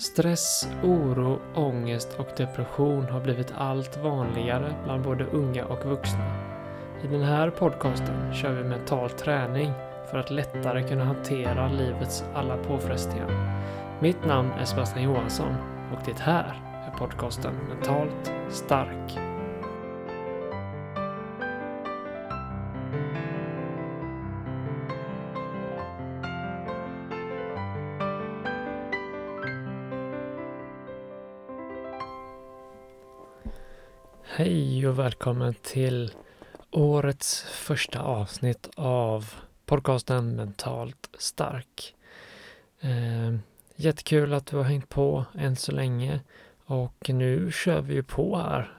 Stress, oro, ångest och depression har blivit allt vanligare bland både unga och vuxna. I den här podcasten kör vi mental träning för att lättare kunna hantera livets alla påfrestningar. Mitt namn är Sebastian Johansson och det här är podcasten Mentalt stark. Hej och välkommen till årets första avsnitt av podcasten Mentalt stark. Eh, jättekul att du har hängt på än så länge och nu kör vi ju på här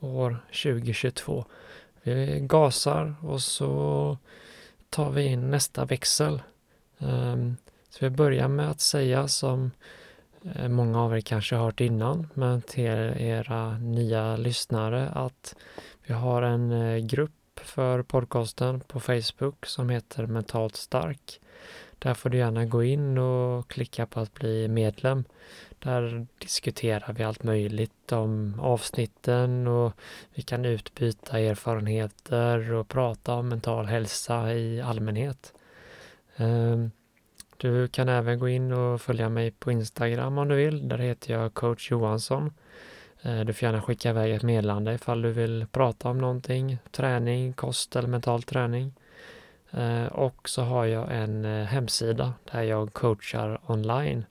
år 2022. Vi gasar och så tar vi in nästa växel. Eh, så vi börjar med att säga som Eh, Eh, många av er kanske har hört innan, men till era nya lyssnare att vi har en eh, grupp för podcasten på Facebook som heter Mentalt stark. Där får du gärna gå in och klicka på att bli medlem. Där diskuterar vi allt möjligt om avsnitten och vi kan utbyta erfarenheter och prata om mental hälsa i allmänhet. Ehm, du kan även gå in och följa mig på Instagram om du vill. Där heter jag coach Johansson. Eh, du får gärna skicka iväg ett meddelande ifall du vill prata om någonting, träning, kost eller mental träning. Eh, och så har jag en eh, hemsida där jag coachar online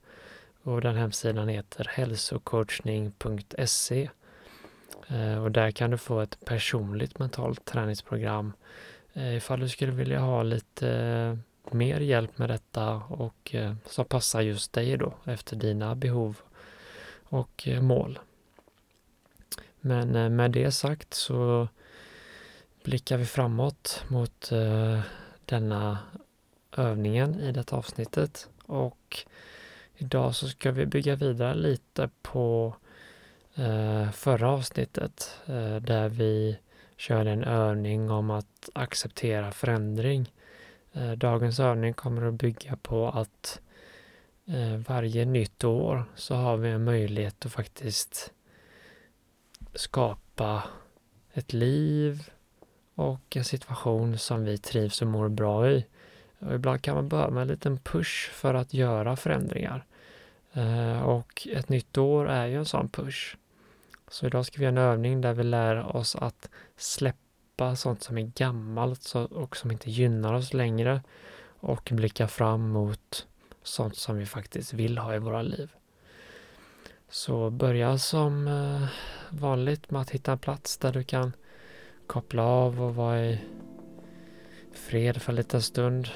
och den hemsidan heter hälsocoachning.se och där kan du få ett personligt mentalt träningsprogram ifall du skulle vilja ha lite mer hjälp med detta och eh, som passar just dig då efter dina behov och eh, mål. Men eh, med det sagt så blickar vi framåt mot eh, denna övningen i detta avsnittet och idag så ska vi bygga vidare lite på eh, förra avsnittet eh, där vi körde en övning om att acceptera förändring Eh, Eh, dagens övning kommer att bygga på att eh, varje nytt år så har vi en möjlighet att faktiskt skapa ett liv och en situation som vi trivs och mår bra i. Och ibland kan man behöva en liten push för att göra förändringar. Eh, och ett nytt år är ju en sån push. Så idag ska vi göra en övning där vi lär oss att släppa släppa sånt som är gammalt och som inte gynnar oss längre och blicka fram mot sånt som vi faktiskt vill ha i våra liv. Så börja som eh, vanligt med att hitta en plats där du kan koppla av och vara i fred för en liten stund.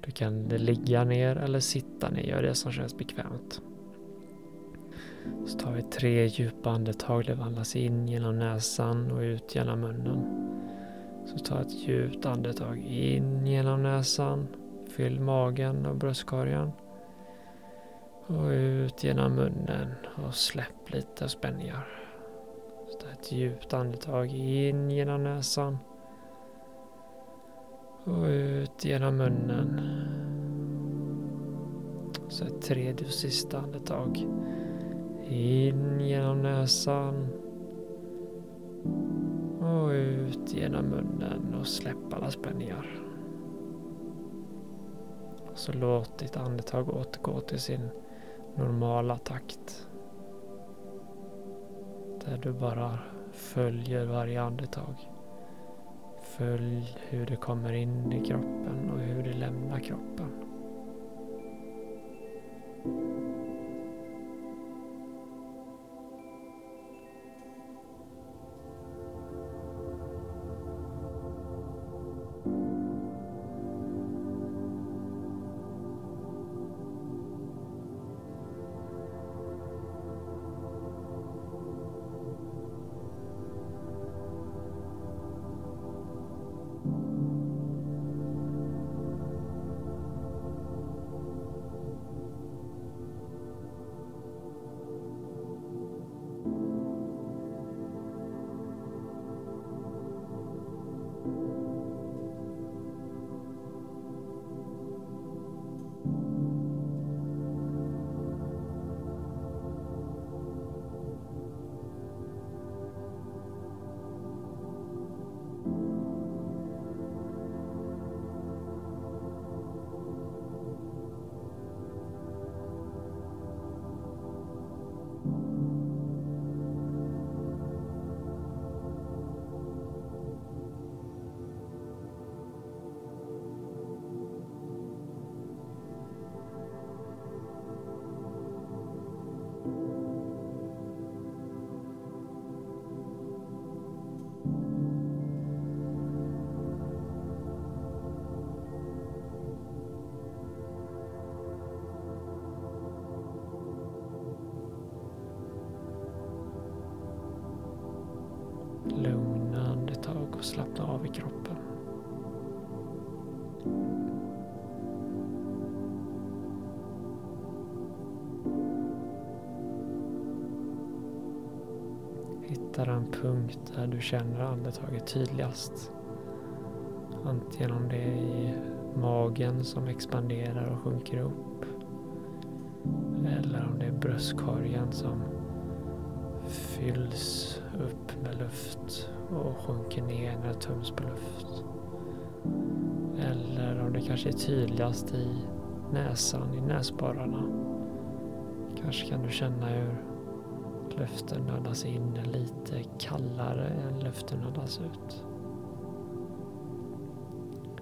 Du kan ligga ner eller sitta ner, gör det som känns bekvämt. Så tar vi tre djupa andetag det vandras in genom näsan och ut genom munnen. Så ta ett djupt andetag in genom näsan. Fyll magen och bröstkorgen. Och ut genom munnen och släpp lite spänningar. Så ta ett djupt andetag in genom näsan. Och ut genom munnen. Så ett tredje och sista andetag. In genom näsan. Och ut genom munnen och släpp alla spänningar. Och så låt ditt andetag återgå till sin normala takt. Där du bara följer varje andetag. Följ hur det kommer in i kroppen och hur det lämnar kroppen. Hittar du en punkt där du känner andetaget tydligast. Antingen om det är i magen som expanderar och sjunker upp. Eller om det är bröstkorgen som fylls upp med luft och sjunker ner när det töms på luft. Eller om det kanske är tydligast i näsan, i näsborrarna. Kanske kan du känna hur luften andas in är lite kallare än luften andas ut.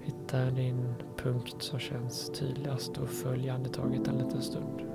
Hitta din punkt som känns tydligast och följ andetaget en liten stund.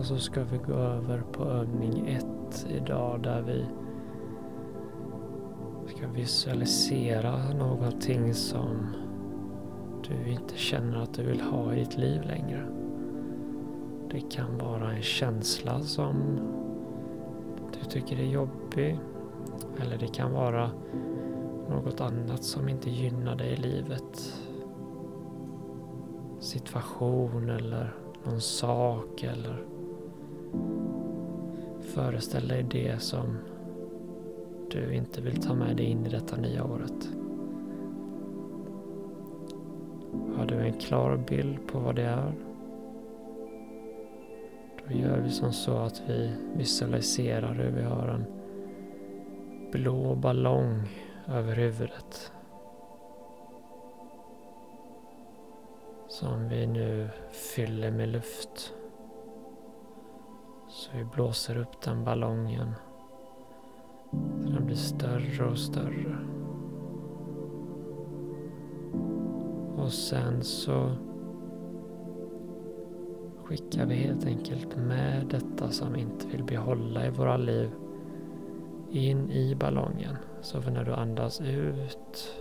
Och så ska vi gå över på övning 1 idag där vi ska visualisera någonting som du inte känner att du vill ha i ditt liv längre. Det kan vara en känsla som du tycker är jobbig eller det kan vara något annat som inte gynnar dig i livet. Situation eller någon sak eller föreställ dig det som du inte vill ta med dig in i detta nya året. Har du en klar bild på vad det är? Då gör vi som så att vi visualiserar hur vi har en blå ballong över huvudet. Som vi nu fyller med luft. Så vi blåser upp den ballongen. Så den blir större och större. Och sen så skickar vi helt enkelt med detta som vi inte vill behålla i våra liv in i ballongen. Så för när du andas ut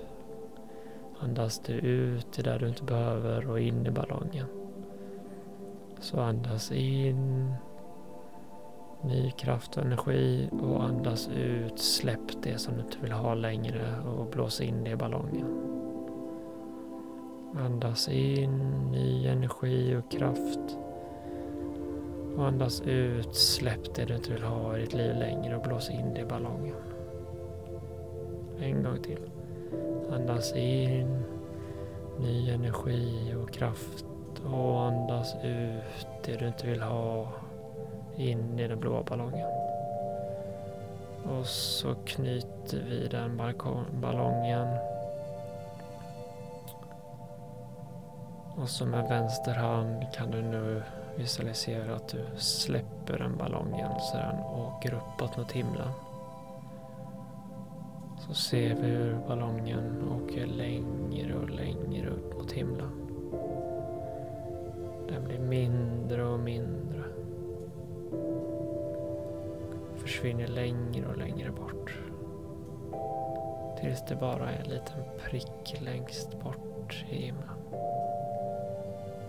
andas du ut det där du inte behöver och in i ballongen. Så andas in ny kraft och energi och andas ut. Släpp det som du inte vill ha längre och blås in det i ballongen. Andas in ny energi och kraft. Och andas ut. Släpp det du inte vill ha i ditt liv längre och blås in det i ballongen. En gång till. Andas in ny energi och kraft och andas ut det du inte vill ha in i den blåa ballongen. Och så knyter vi den ballongen. Och så med vänster hand kan du nu visualisera att du släpper den ballongen så den åker uppåt mot himlen. Så ser vi hur ballongen åker längre och längre upp mot himlen. Den blir mindre och mindre. Försvinner längre och längre bort. Tills det bara är en liten prick längst bort i himlen.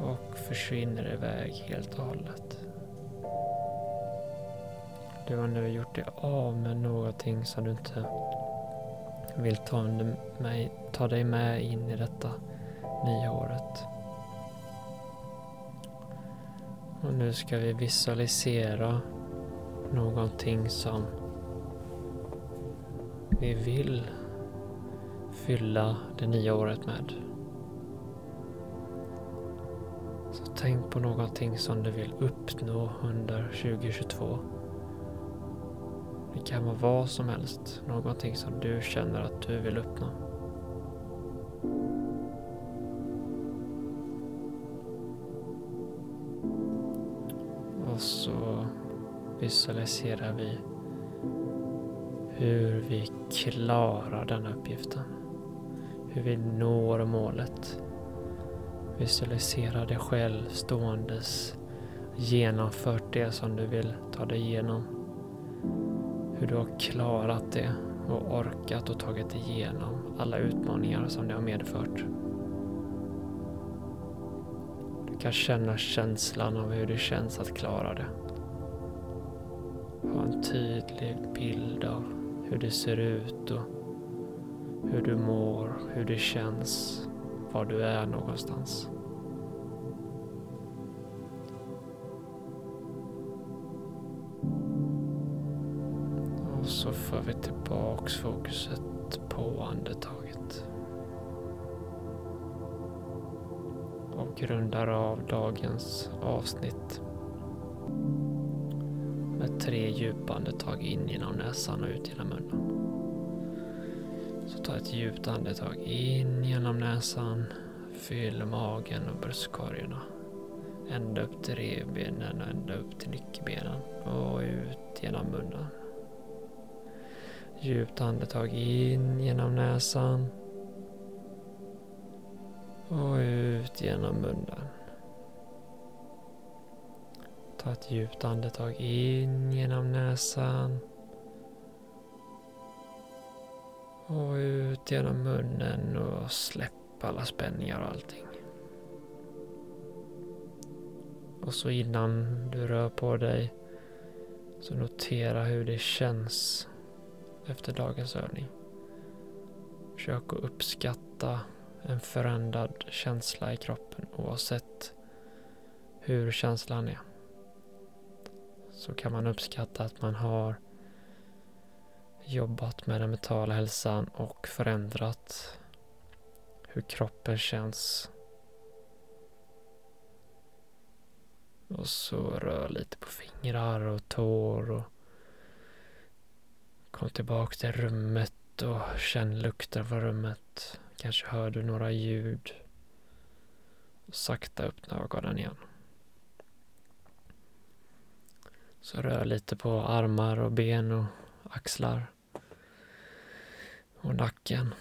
Och försvinner iväg helt och hållet. Du har nu gjort dig av med någonting som du inte vill ta, mig, ta dig med in i detta nya året. Och nu ska vi visualisera någonting som vi vill fylla det nya året med. Så tänk på någonting som du vill uppnå under 2022. Det kan vara vad som helst, någonting som du känner att du vill uppnå. Visualiserar vi hur vi klarar den uppgiften. Hur vi når målet. Visualisera dig själv ståendes genomfört det som du vill ta dig igenom. Hur du har klarat det och orkat och tagit igenom alla utmaningar som det har medfört. Du kan känna känslan av hur det känns att klara det. Ha en tydlig bild av hur det ser ut och hur du mår, hur det känns, var du är någonstans. Och så för vi tillbaks fokuset på andetaget. Och grundar av dagens avsnitt tre djupa andetag in genom näsan och ut genom munnen. Så ta ett djupt andetag in genom näsan, fyll magen och bröstkorgarna. Ända upp till revbenen och ända upp till nyckelbenen och ut genom munnen. Djupt andetag in genom näsan och ut genom munnen. Ta ett djupt andetag in genom näsan. Och ut genom munnen och släpp alla spänningar och allting. Och så innan du rör på dig så notera hur det känns efter dagens övning. Försök att uppskatta en förändrad känsla i kroppen oavsett hur känslan är så kan man uppskatta att man har jobbat med den mentala hälsan och förändrat hur kroppen känns. Och så rör lite på fingrar och tår och kom tillbaka till rummet och känn lukten från rummet. Kanske hör du några ljud. Och sakta öppna ögonen igen. Så rör lite på armar och ben och axlar. Och nacken.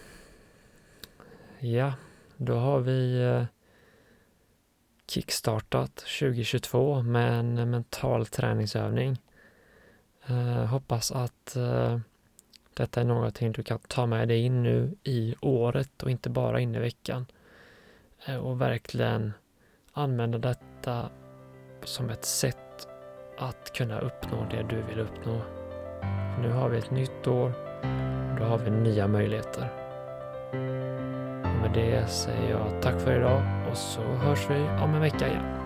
Ja, då har vi eh, kickstartat 2022 med en mental träningsövning. Eh, hoppas att eh, detta är någonting du kan ta med dig in nu i året och inte bara in i veckan. Eh, och verkligen använda detta som ett sätt att kunna uppnå det du vill uppnå. Nu har vi ett nytt år. och Då har vi nya möjligheter. Och med det säger jag tack för idag och så hörs vi om en vecka igen.